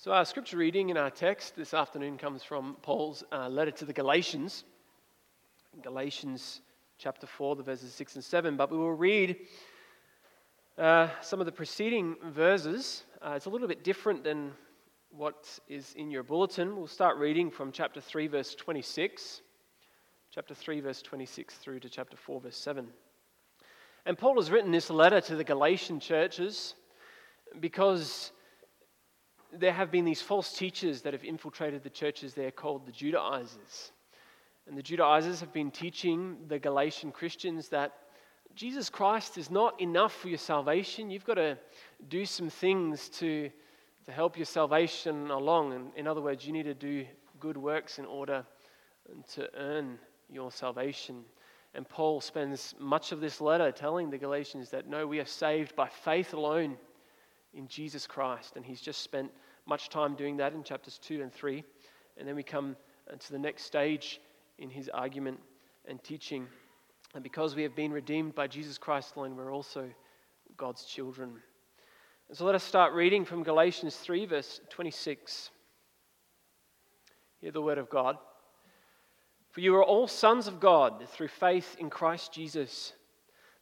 So, our scripture reading in our text this afternoon comes from Paul's uh, letter to the Galatians, Galatians chapter 4, the verses 6 and 7. But we will read uh, some of the preceding verses. Uh, it's a little bit different than what is in your bulletin. We'll start reading from chapter 3, verse 26. Chapter 3, verse 26 through to chapter 4, verse 7. And Paul has written this letter to the Galatian churches because there have been these false teachers that have infiltrated the churches there called the Judaizers. And the Judaizers have been teaching the Galatian Christians that Jesus Christ is not enough for your salvation. You've got to do some things to, to help your salvation along. And in other words, you need to do good works in order to earn your salvation. And Paul spends much of this letter telling the Galatians that no, we are saved by faith alone in Jesus Christ. And he's just spent much time doing that in chapters 2 and 3. And then we come uh, to the next stage in his argument and teaching. And because we have been redeemed by Jesus Christ alone, we're also God's children. And so let us start reading from Galatians 3, verse 26. Hear the word of God. For you are all sons of God through faith in Christ Jesus.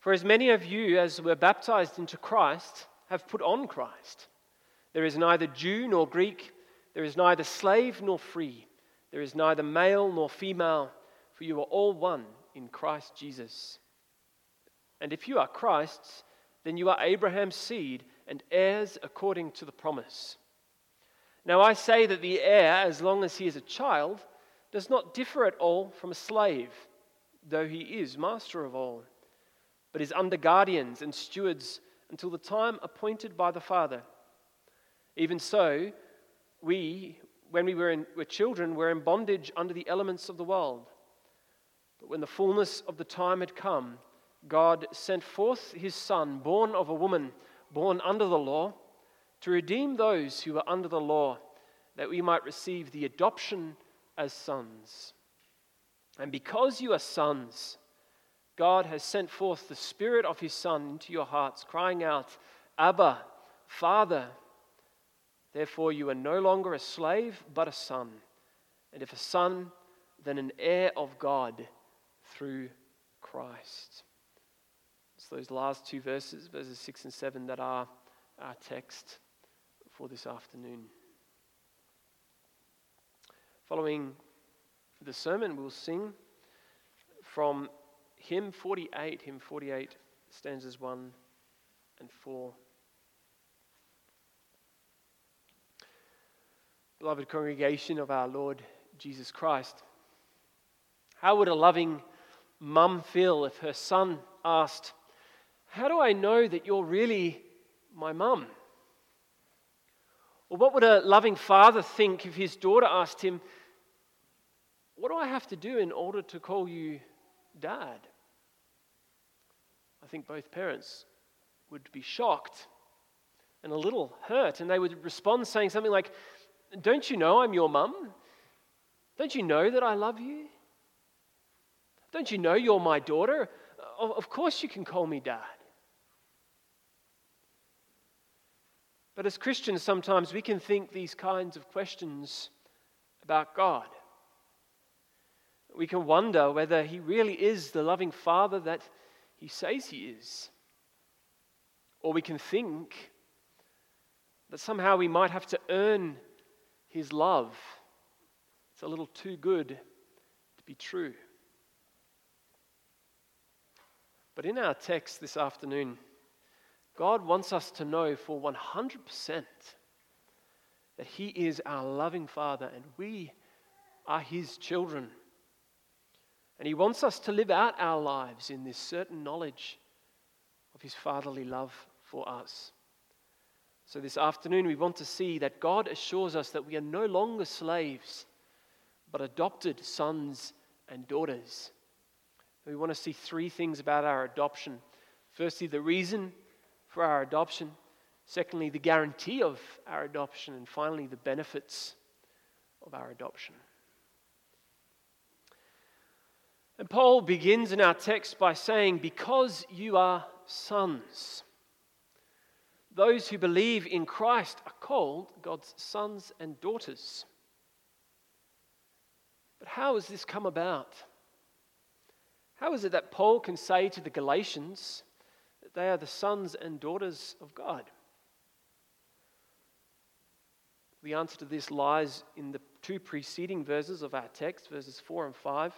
For as many of you as were baptized into Christ, have put on Christ. There is neither Jew nor Greek, there is neither slave nor free, there is neither male nor female, for you are all one in Christ Jesus. And if you are Christ's, then you are Abraham's seed and heirs according to the promise. Now I say that the heir, as long as he is a child, does not differ at all from a slave, though he is master of all, but is under guardians and stewards until the time appointed by the Father. Even so, we, when we were, in, were children, were in bondage under the elements of the world. But when the fullness of the time had come, God sent forth his Son, born of a woman, born under the law, to redeem those who were under the law, that we might receive the adoption as sons. And because you are sons, God has sent forth the Spirit of His Son into your hearts, crying out, Abba, Father. Therefore, you are no longer a slave, but a son. And if a son, then an heir of God through Christ. It's those last two verses, verses 6 and 7, that are our text for this afternoon. Following the sermon, we'll sing from hymn 48, hymn 48, stanzas 1 and 4. Beloved congregation of our Lord Jesus Christ, how would a loving mum feel if her son asked, How do I know that you're really my mum? Or what would a loving father think if his daughter asked him, What do I have to do in order to call you dad? I think both parents would be shocked and a little hurt, and they would respond saying something like, don't you know I'm your mum? Don't you know that I love you? Don't you know you're my daughter? Of course you can call me dad. But as Christians, sometimes we can think these kinds of questions about God. We can wonder whether He really is the loving Father that He says He is. Or we can think that somehow we might have to earn his love. It's a little too good to be true. But in our text this afternoon, God wants us to know for 100% that He is our loving Father and we are His children. And He wants us to live out our lives in this certain knowledge of His fatherly love for us. So, this afternoon, we want to see that God assures us that we are no longer slaves, but adopted sons and daughters. We want to see three things about our adoption. Firstly, the reason for our adoption. Secondly, the guarantee of our adoption. And finally, the benefits of our adoption. And Paul begins in our text by saying, Because you are sons. those who believe in Christ are called God's sons and daughters. But how has this come about? How is it that Paul can say to the Galatians that they are the sons and daughters of God? The answer to this lies in the two preceding verses of our text, verses 4 and 5,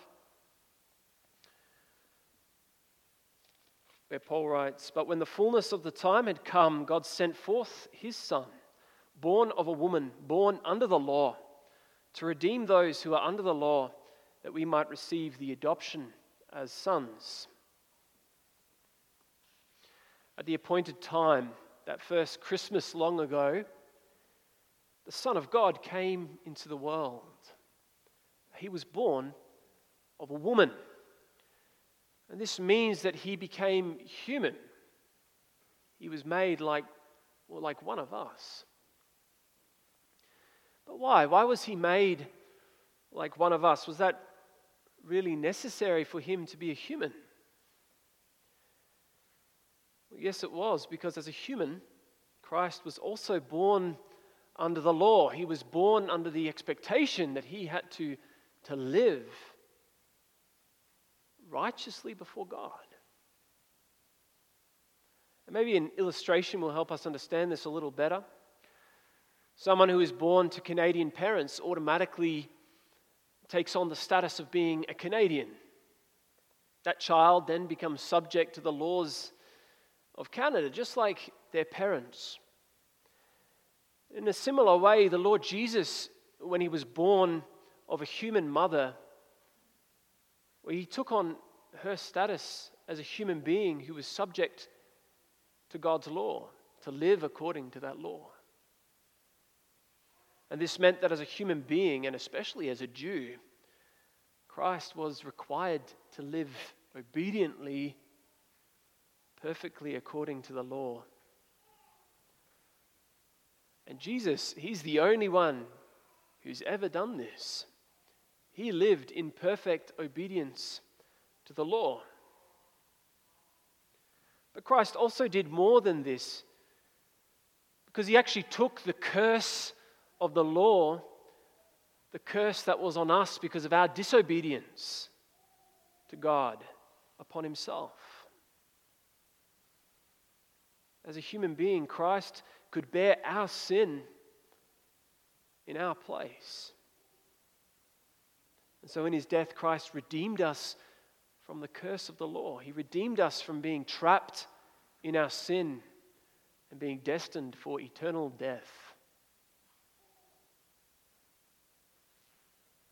where Paul writes But when the fullness of the time had come, God sent forth his Son, born of a woman, born under the law, to redeem those who are under the law, that we might receive the adoption as sons. At the appointed time, that first Christmas long ago, the Son of God came into the world. He was born of a woman. And this means that he became human. He was made like, well, like one of us. But why? Why was he made like one of us? Was that really necessary for him to be a human? Well, yes, it was, because as a human, Christ was also born under the law. He was born under the expectation that he had to, to live righteously before God. And maybe an illustration will help us understand this a little better. Someone who is born to Canadian parents automatically takes on the status of being a Canadian. That child then becomes subject to the laws of Canada, just like their parents. In a similar way, the Lord Jesus, when he was born of a human mother, he took on her status as a human being who was subject to God's law, to live according to that law. And this meant that as a human being, and especially as a Jew, Christ was required to live obediently, perfectly according to the law. And Jesus, He's the only one who's ever done this. He lived in perfect obedience to the law. But Christ also did more than this because he actually took the curse of the law, the curse that was on us because of our disobedience to God, upon himself. As a human being, Christ could bear our sin in our place. And so in his death, Christ redeemed us from the curse of the law. He redeemed us from being trapped in our sin and being destined for eternal death.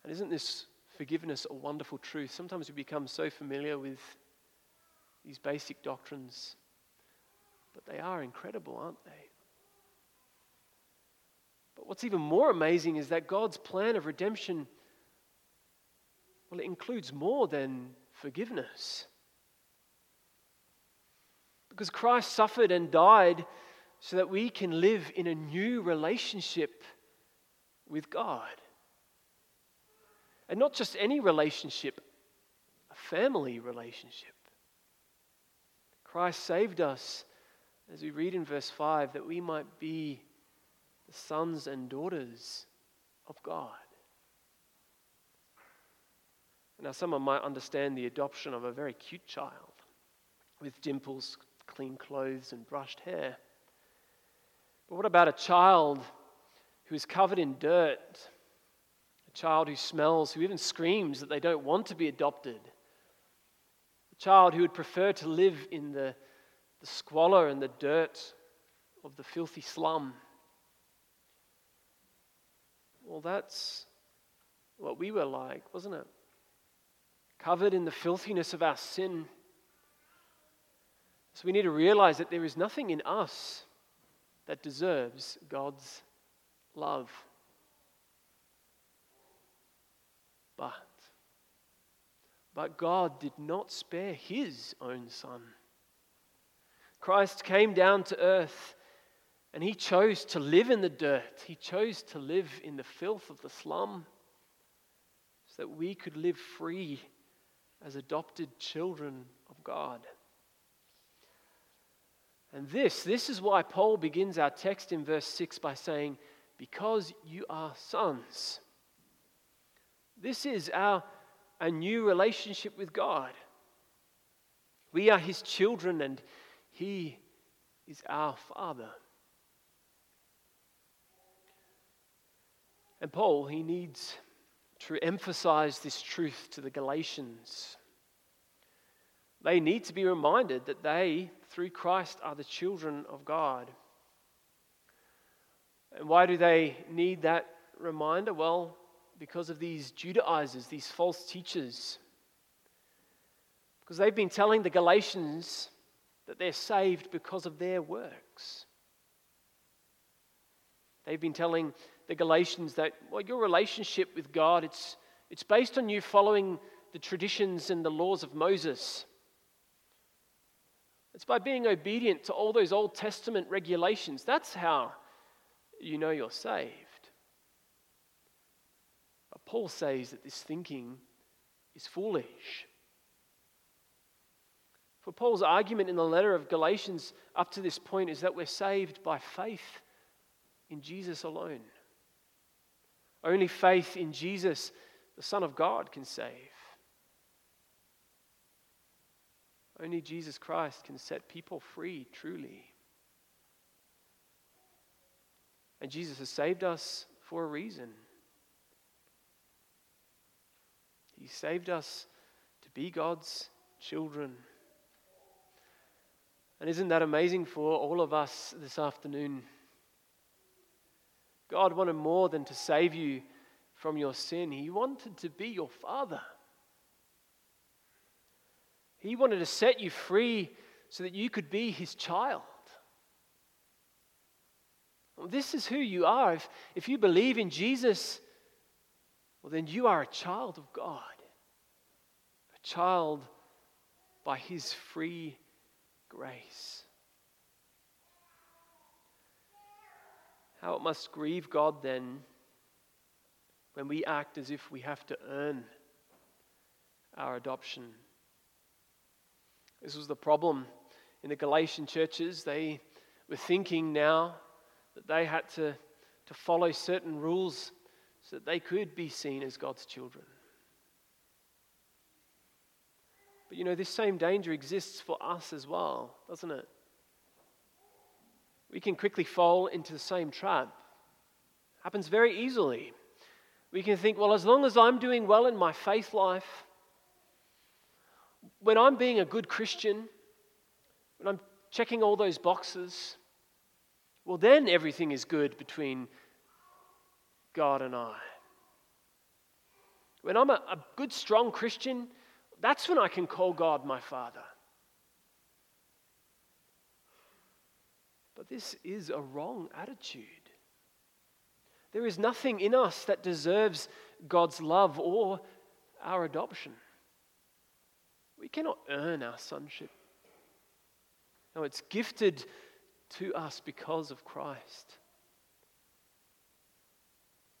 And isn't this forgiveness a wonderful truth? Sometimes we become so familiar with these basic doctrines, but they are incredible, aren't they? But what's even more amazing is that God's plan of redemption, well, it includes more than forgiveness. Because Christ suffered and died so that we can live in a new relationship with God. And not just any relationship, a family relationship. Christ saved us, as we read in verse 5, that we might be the sons and daughters of God. Now, someone might understand the adoption of a very cute child with dimples, clean clothes, and brushed hair. But what about a child who is covered in dirt? A child who smells, who even screams that they don't want to be adopted? A child who would prefer to live in the, the squalor and the dirt of the filthy slum? Well, that's what we were like, wasn't it? Covered in the filthiness of our sin. So we need to realize that there is nothing in us that deserves God's love. But, but God did not spare his own son. Christ came down to earth and he chose to live in the dirt. He chose to live in the filth of the slum so that we could live free as adopted children of God. And this, this is why Paul begins our text in verse 6 by saying, Because you are sons. This is our a new relationship with God. We are his children and he is our father. And Paul, he needs to emphasize this truth to the Galatians. They need to be reminded that they, through Christ, are the children of God. And why do they need that reminder? Well, because of these Judaizers, these false teachers. Because they've been telling the Galatians that they're saved because of their works. They've been telling the Galatians that, well, your relationship with God, it's, it's based on you following the traditions and the laws of Moses. It's by being obedient to all those Old Testament regulations. That's how you know you're saved. But Paul says that this thinking is foolish. For Paul's argument in the letter of Galatians up to this point is that we're saved by faith in Jesus alone. Only faith in Jesus, the Son of God, can save. Only Jesus Christ can set people free truly. And Jesus has saved us for a reason. He saved us to be God's children. And isn't that amazing for all of us this afternoon? God wanted more than to save you from your sin, He wanted to be your Father. He wanted to set you free so that you could be His child. Well, this is who you are. If, if you believe in Jesus, well, then you are a child of God, a child by His free grace. How it must grieve God then when we act as if we have to earn our adoption. This was the problem in the Galatian churches. They were thinking now that they had to, to follow certain rules so that they could be seen as God's children. But you know, this same danger exists for us as well, doesn't it? We can quickly fall into the same trap. Happens very easily. We can think, well, as long as I'm doing well in my faith life, when I'm being a good Christian, when I'm checking all those boxes, well, then everything is good between God and I. When I'm a, a good, strong Christian, that's when I can call God my Father. But this is a wrong attitude. There is nothing in us that deserves God's love or our adoption. We cannot earn our sonship. No, it's gifted to us because of Christ.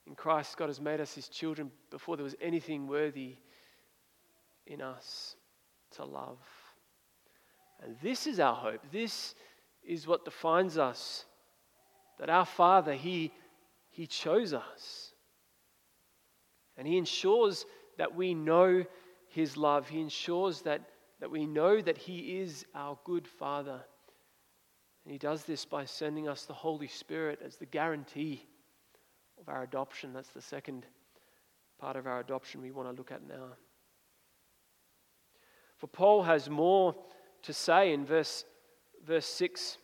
In Christ, God has made us his children before there was anything worthy in us to love. And this is our hope. This is what defines us. That our Father, He, he chose us. And He ensures that we know His love. He ensures that, that we know that He is our good Father. And He does this by sending us the Holy Spirit as the guarantee of our adoption. That's the second part of our adoption we want to look at now. For Paul has more to say in verse, verse 6.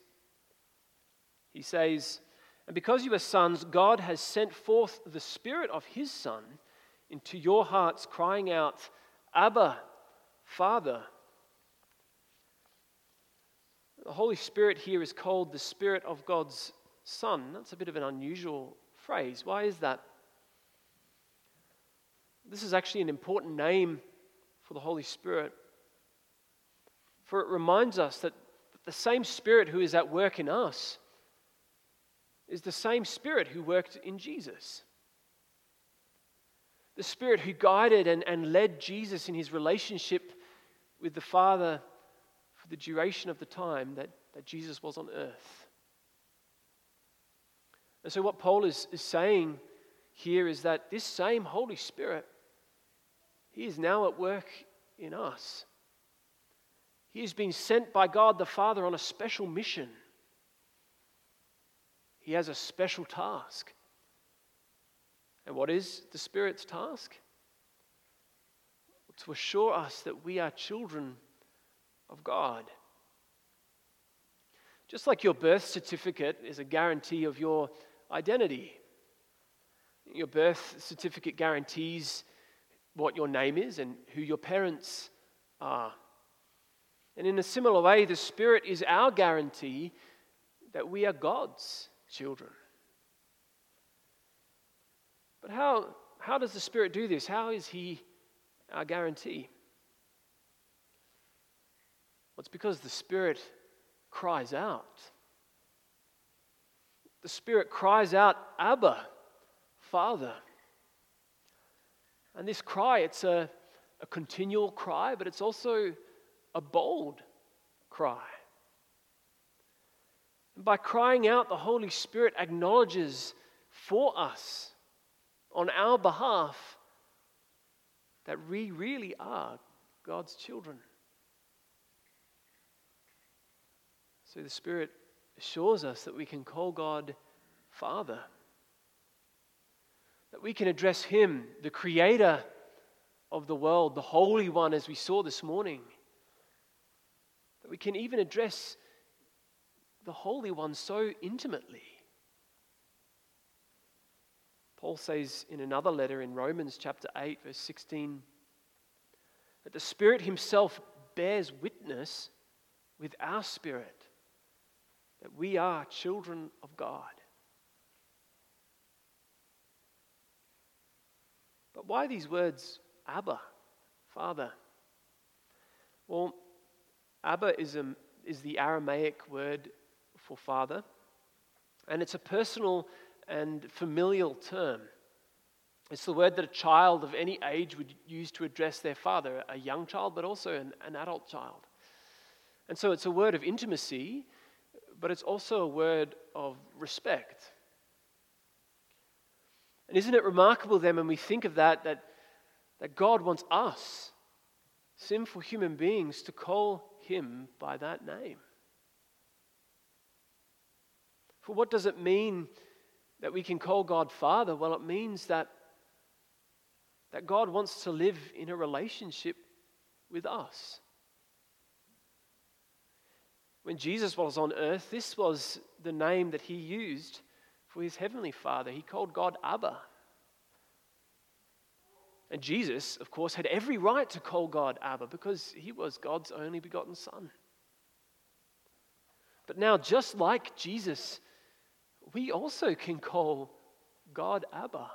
He says, And because you are sons, God has sent forth the Spirit of His Son into your hearts, crying out, Abba, Father. The Holy Spirit here is called the Spirit of God's Son. That's a bit of an unusual phrase. Why is that? This is actually an important name for the Holy Spirit. For it reminds us that the same Spirit who is at work in us is the same Spirit who worked in Jesus. The Spirit who guided and, and led Jesus in his relationship with the Father for the duration of the time that that Jesus was on earth. And so, what Paul is, is saying here is that this same Holy Spirit, He is now at work in us. He has been sent by God the Father on a special mission. He has a special task. And what is the Spirit's task? To assure us that we are children of God. Just like your birth certificate is a guarantee of your identity. Your birth certificate guarantees what your name is and who your parents are. And in a similar way, the Spirit is our guarantee that we are God's children. But how, how does the Spirit do this? How is He our guarantee? Well, it's because the Spirit cries out. The Spirit cries out, Abba, Father. And this cry, it's a, a continual cry, but it's also a bold cry. And by crying out, the Holy Spirit acknowledges for us, on our behalf, that we really are God's children. So the Spirit assures us that we can call God Father, that we can address Him, the Creator of the world, the Holy One, as we saw this morning, we can even address the Holy One so intimately. Paul says in another letter in Romans chapter 8, verse 16, that the Spirit Himself bears witness with our spirit that we are children of God. But why these words, Abba, Father? Well, Abba is, a, is the Aramaic word for father, and it's a personal and familial term. It's the word that a child of any age would use to address their father, a young child, but also an, an adult child. And so it's a word of intimacy but it's also a word of respect. And isn't it remarkable then when we think of that, that, that God wants us, sinful human beings, to call him by that name? For what does it mean that we can call God Father? Well, it means that, that God wants to live in a relationship with us. When Jesus was on earth, this was the name that he used for his heavenly Father. He called God Abba. And Jesus, of course, had every right to call God Abba because he was God's only begotten Son. But now, just like Jesus, we also can call God Abba.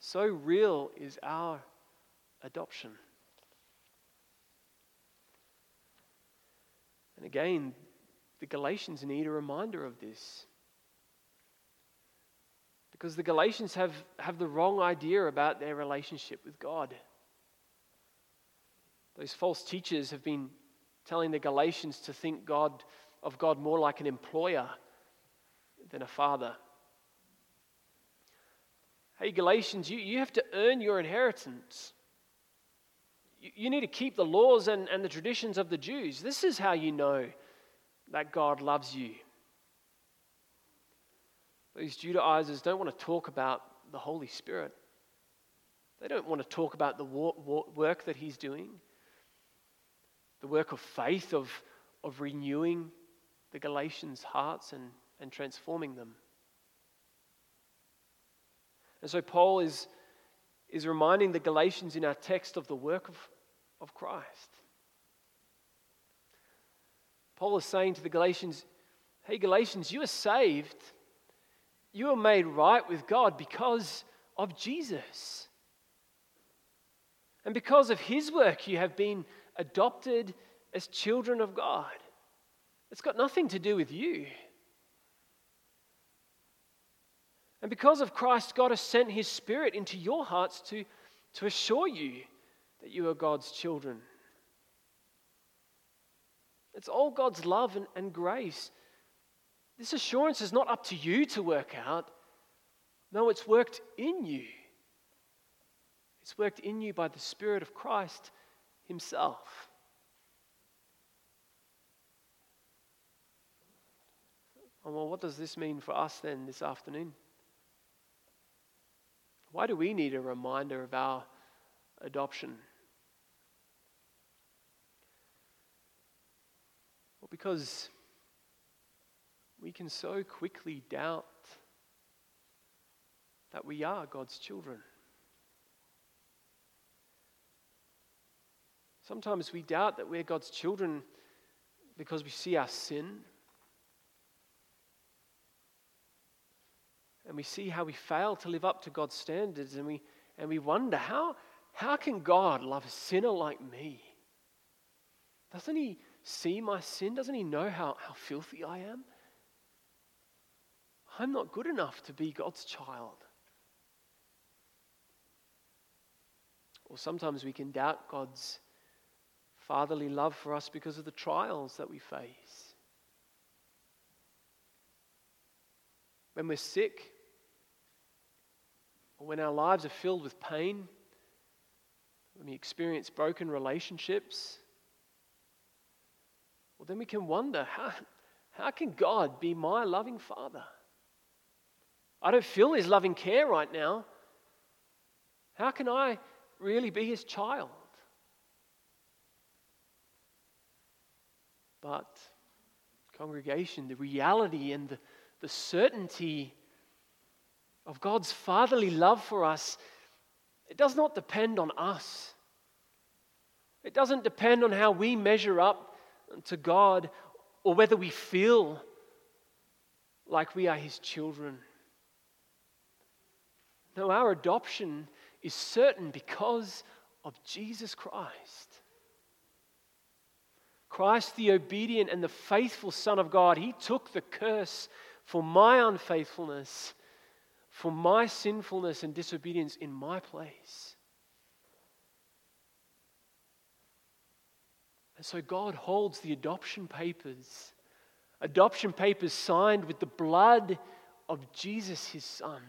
So real is our adoption. And again, the Galatians need a reminder of this. Because the Galatians have, have the wrong idea about their relationship with God. Those false teachers have been telling the Galatians to think God of God more like an employer than a father. Hey, Galatians, you, you have to earn your inheritance. You need to keep the laws and, and the traditions of the Jews. This is how you know that God loves you. These Judaizers don't want to talk about the Holy Spirit. They don't want to talk about the work that He's doing, the work of faith, of, of renewing the Galatians' hearts and, and transforming them. And so Paul is, is reminding the Galatians in our text of the work of, of Christ. Paul is saying to the Galatians, Hey, Galatians, you are saved. You are made right with God because of Jesus. And because of his work, you have been adopted as children of God. It's got nothing to do with you. And because of Christ, God has sent his Spirit into your hearts to, to assure you that you are God's children. It's all God's love and, and grace. This assurance is not up to you to work out. No, it's worked in you. It's worked in you by the Spirit of Christ Himself. Oh, well, what does this mean for us then this afternoon? Why do we need a reminder of our adoption? Well, because we can so quickly doubt that we are God's children. Sometimes we doubt that we're God's children because we see our sin and we see how we fail to live up to God's standards, and we, and we wonder how, how can God love a sinner like me? Doesn't He see my sin? Doesn't He know how, how filthy I am? I'm not good enough to be God's child. Or sometimes we can doubt God's fatherly love for us because of the trials that we face. When we're sick, or when our lives are filled with pain, when we experience broken relationships, well, then we can wonder how, how can God be my loving Father? I don't feel His loving care right now. How can I really be His child? But, congregation, the reality and the, the certainty of God's fatherly love for us, it does not depend on us. It doesn't depend on how we measure up to God or whether we feel like we are His children. No, our adoption is certain because of Jesus Christ. Christ, the obedient and the faithful Son of God, He took the curse for my unfaithfulness for my sinfulness and disobedience in my place. And so God holds the adoption papers, adoption papers signed with the blood of Jesus, his Son.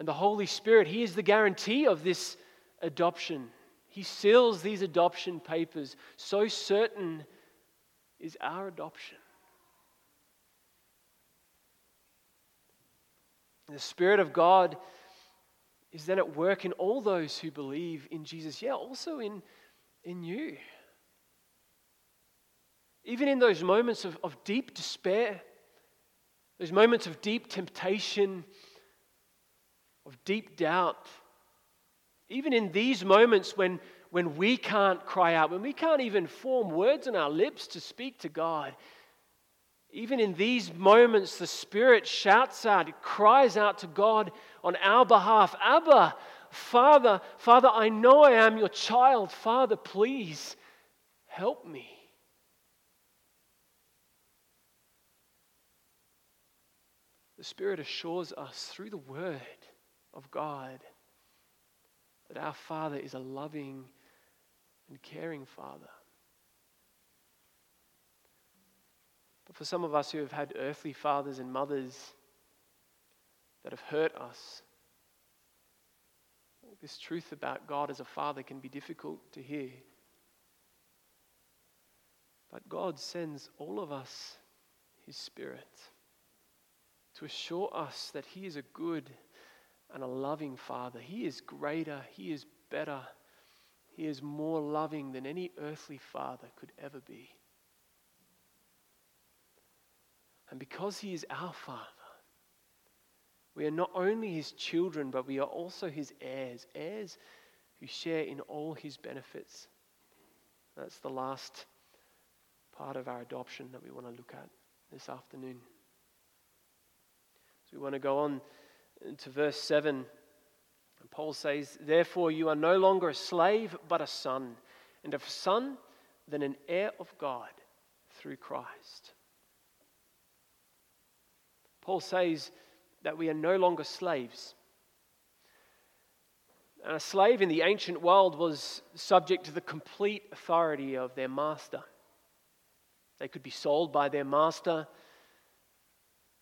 And the Holy Spirit, He is the guarantee of this adoption. He seals these adoption papers. So certain is our adoption. And the Spirit of God is then at work in all those who believe in Jesus. Yeah, also in, in you. Even in those moments of, of deep despair, those moments of deep temptation, of deep doubt, even in these moments when, when we can't cry out, when we can't even form words on our lips to speak to God, even in these moments, the Spirit shouts out, it cries out to God on our behalf Abba, Father, Father, I know I am your child. Father, please help me. The Spirit assures us through the Word of God that our Father is a loving and caring Father. But for some of us who have had earthly fathers and mothers that have hurt us, this truth about God as a father can be difficult to hear. But God sends all of us His Spirit to assure us that He is a good and a loving Father. He is greater, He is better, He is more loving than any earthly father could ever be. And because He is our Father, we are not only His children, but we are also His heirs, heirs who share in all His benefits. That's the last part of our adoption that we want to look at this afternoon. So we want to go on to verse 7. Paul says, Therefore, you are no longer a slave, but a son. And if a son, then an heir of God through Christ. Paul says that we are no longer slaves. And a slave in the ancient world was subject to the complete authority of their master. They could be sold by their master,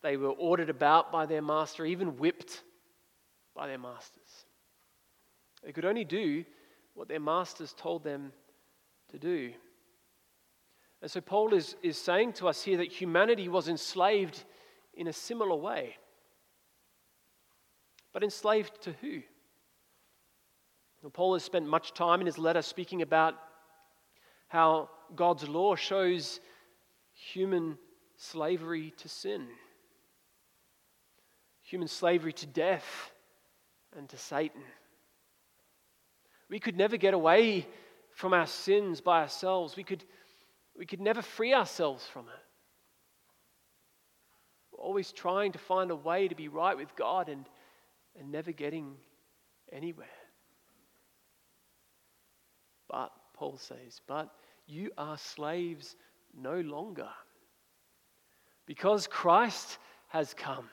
they were ordered about by their master, even whipped by their masters. They could only do what their masters told them to do. And so Paul is, is saying to us here that humanity was enslaved in a similar way. But enslaved to who? Paul has spent much time in his letter speaking about how God's law shows human slavery to sin, human slavery to death and to Satan. We could never get away from our sins by ourselves. We could, we could never free ourselves from it. We're always trying to find a way to be right with God and, and never getting anywhere. But, Paul says, but you are slaves no longer. Because Christ has come.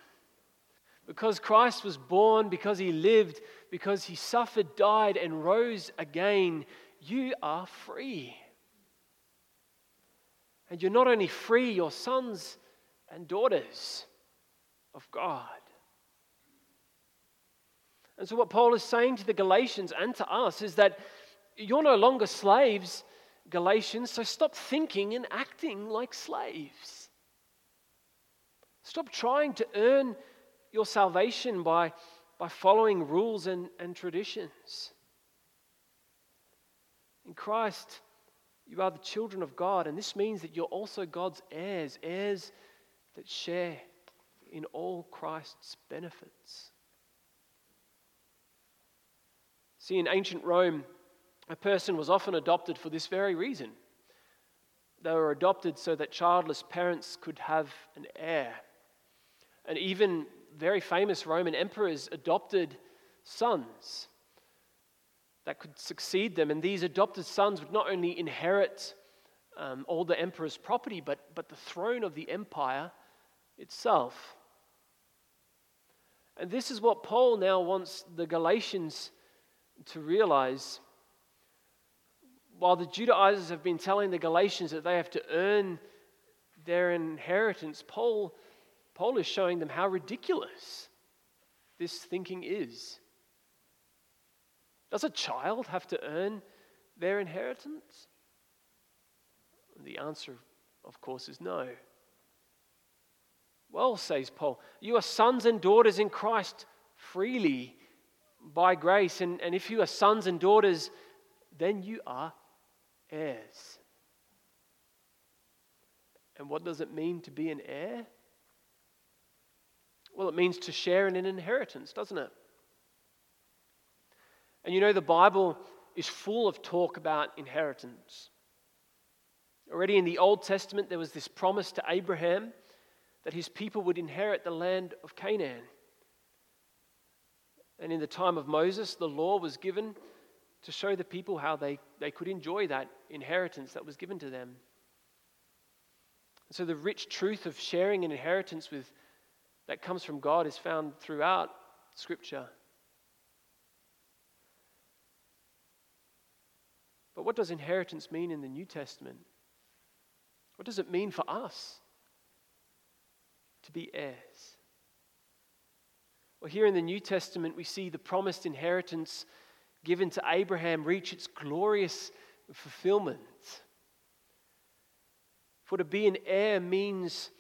Because Christ was born, because he lived, because he suffered, died, and rose again, you are free. And you're not only free, you're sons and daughters of God. And so, what Paul is saying to the Galatians and to us is that you're no longer slaves, Galatians, so stop thinking and acting like slaves. Stop trying to earn your salvation by, by following rules and, and traditions. In Christ, you are the children of God, and this means that you're also God's heirs, heirs that share in all Christ's benefits. See, in ancient Rome, a person was often adopted for this very reason. They were adopted so that childless parents could have an heir. And even very famous Roman emperors adopted sons that could succeed them. And these adopted sons would not only inherit um, all the emperor's property, but, but the throne of the empire itself. And this is what Paul now wants the Galatians to realize while the Judaizers have been telling the Galatians that they have to earn their inheritance, Paul, Paul is showing them how ridiculous this thinking is. Does a child have to earn their inheritance? The answer, of course, is no. Well, says Paul, you are sons and daughters in Christ freely by grace. And, and if you are sons and daughters, then you are heirs. And what does it mean to be an heir? Well, it means to share in an inheritance, doesn't it? And you know, the Bible is full of talk about inheritance. Already in the Old Testament, there was this promise to Abraham that his people would inherit the land of Canaan. And in the time of Moses, the law was given to show the people how they, they could enjoy that inheritance that was given to them. so the rich truth of sharing an inheritance with that comes from God is found throughout Scripture. But what does inheritance mean in the New Testament? What does it mean for us to be heirs? Well, here in the New Testament, we see the promised inheritance given to Abraham reach its glorious fulfillment. For to be an heir means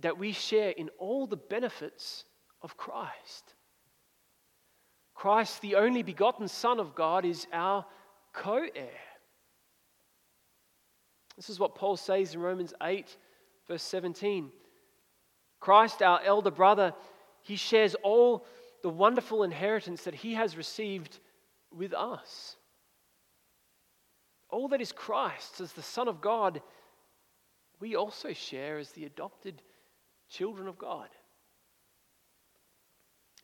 that we share in all the benefits of Christ. Christ, the only begotten Son of God, is our co heir. This is what Paul says in Romans 8, verse 17. Christ, our elder brother, he shares all the wonderful inheritance that he has received with us. All that is Christ as the Son of God, we also share as the adopted children of God.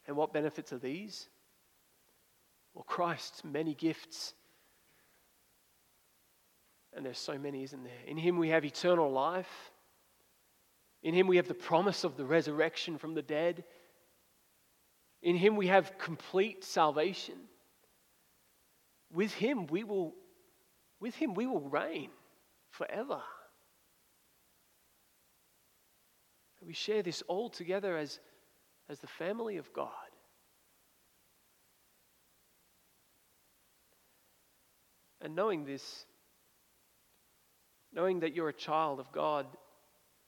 And what benefits are these? Well, Christ's many gifts. And there's so many, isn't there? In Him we have eternal life. In Him we have the promise of the resurrection from the dead. In Him we have complete salvation. with him we will with him we will reign forever. We share this all together as, as the family of God. And knowing this, knowing that you're a child of God,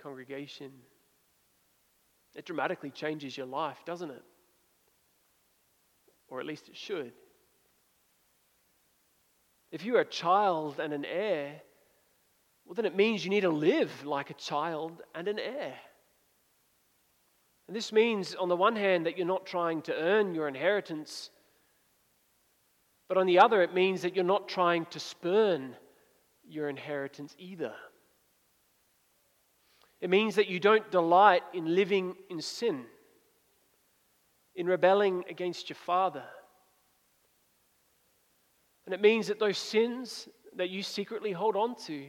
congregation, it dramatically changes your life, doesn't it? Or at least it should. If you're a child and an heir, well, then it means you need to live like a child and an heir. And this means, on the one hand, that you're not trying to earn your inheritance, but on the other, it means that you're not trying to spurn your inheritance either. It means that you don't delight in living in sin, in rebelling against your Father. And it means that those sins that you secretly hold on to,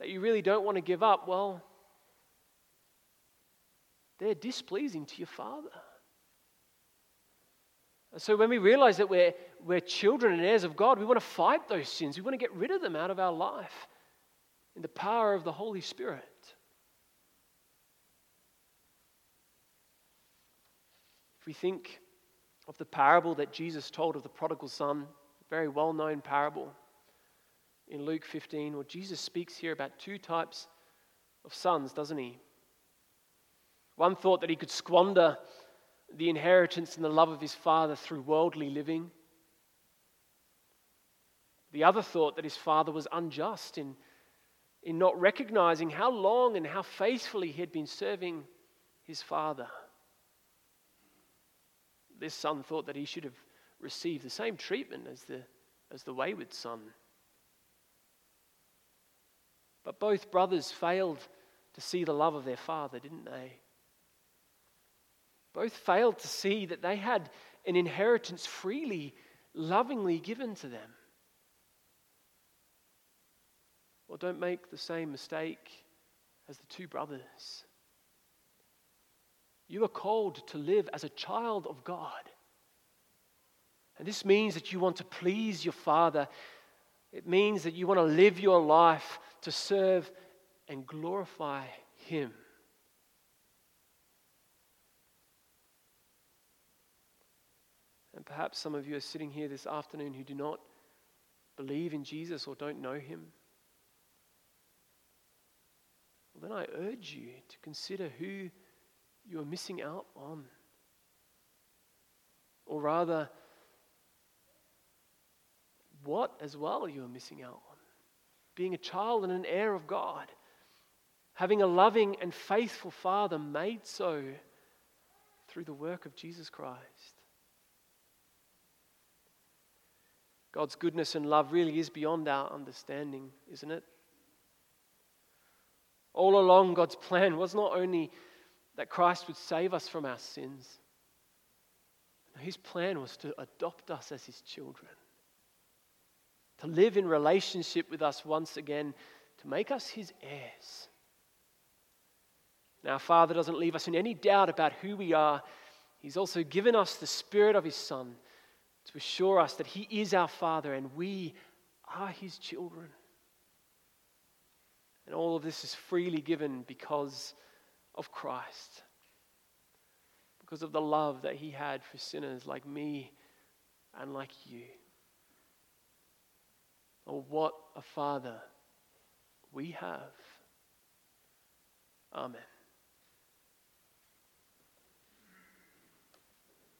that you really don't want to give up, well, they're displeasing to your Father. So when we realize that we're, we're children and heirs of God, we want to fight those sins. We want to get rid of them out of our life in the power of the Holy Spirit. If we think of the parable that Jesus told of the prodigal son, a very well known parable in Luke 15, well, Jesus speaks here about two types of sons, doesn't he? One thought that he could squander the inheritance and the love of his father through worldly living. The other thought that his father was unjust in, in not recognizing how long and how faithfully he had been serving his father. This son thought that he should have received the same treatment as the, as the wayward son. But both brothers failed to see the love of their father, didn't they? Both failed to see that they had an inheritance freely, lovingly given to them. Well, don't make the same mistake as the two brothers. You are called to live as a child of God. And this means that you want to please your Father. It means that you want to live your life to serve and glorify Him. And perhaps some of you are sitting here this afternoon who do not believe in Jesus or don't know him. Well, then I urge you to consider who you are missing out on. Or rather, what as well you are missing out on. Being a child and an heir of God. Having a loving and faithful Father made so through the work of Jesus Christ. God's goodness and love really is beyond our understanding, isn't it? All along, God's plan was not only that Christ would save us from our sins, his plan was to adopt us as his children, to live in relationship with us once again, to make us his heirs. Now, Father doesn't leave us in any doubt about who we are. He's also given us the Spirit of His Son to assure us that He is our Father and we are His children. And all of this is freely given because of Christ, because of the love that He had for sinners like me and like you. Oh, what a Father we have. Amen.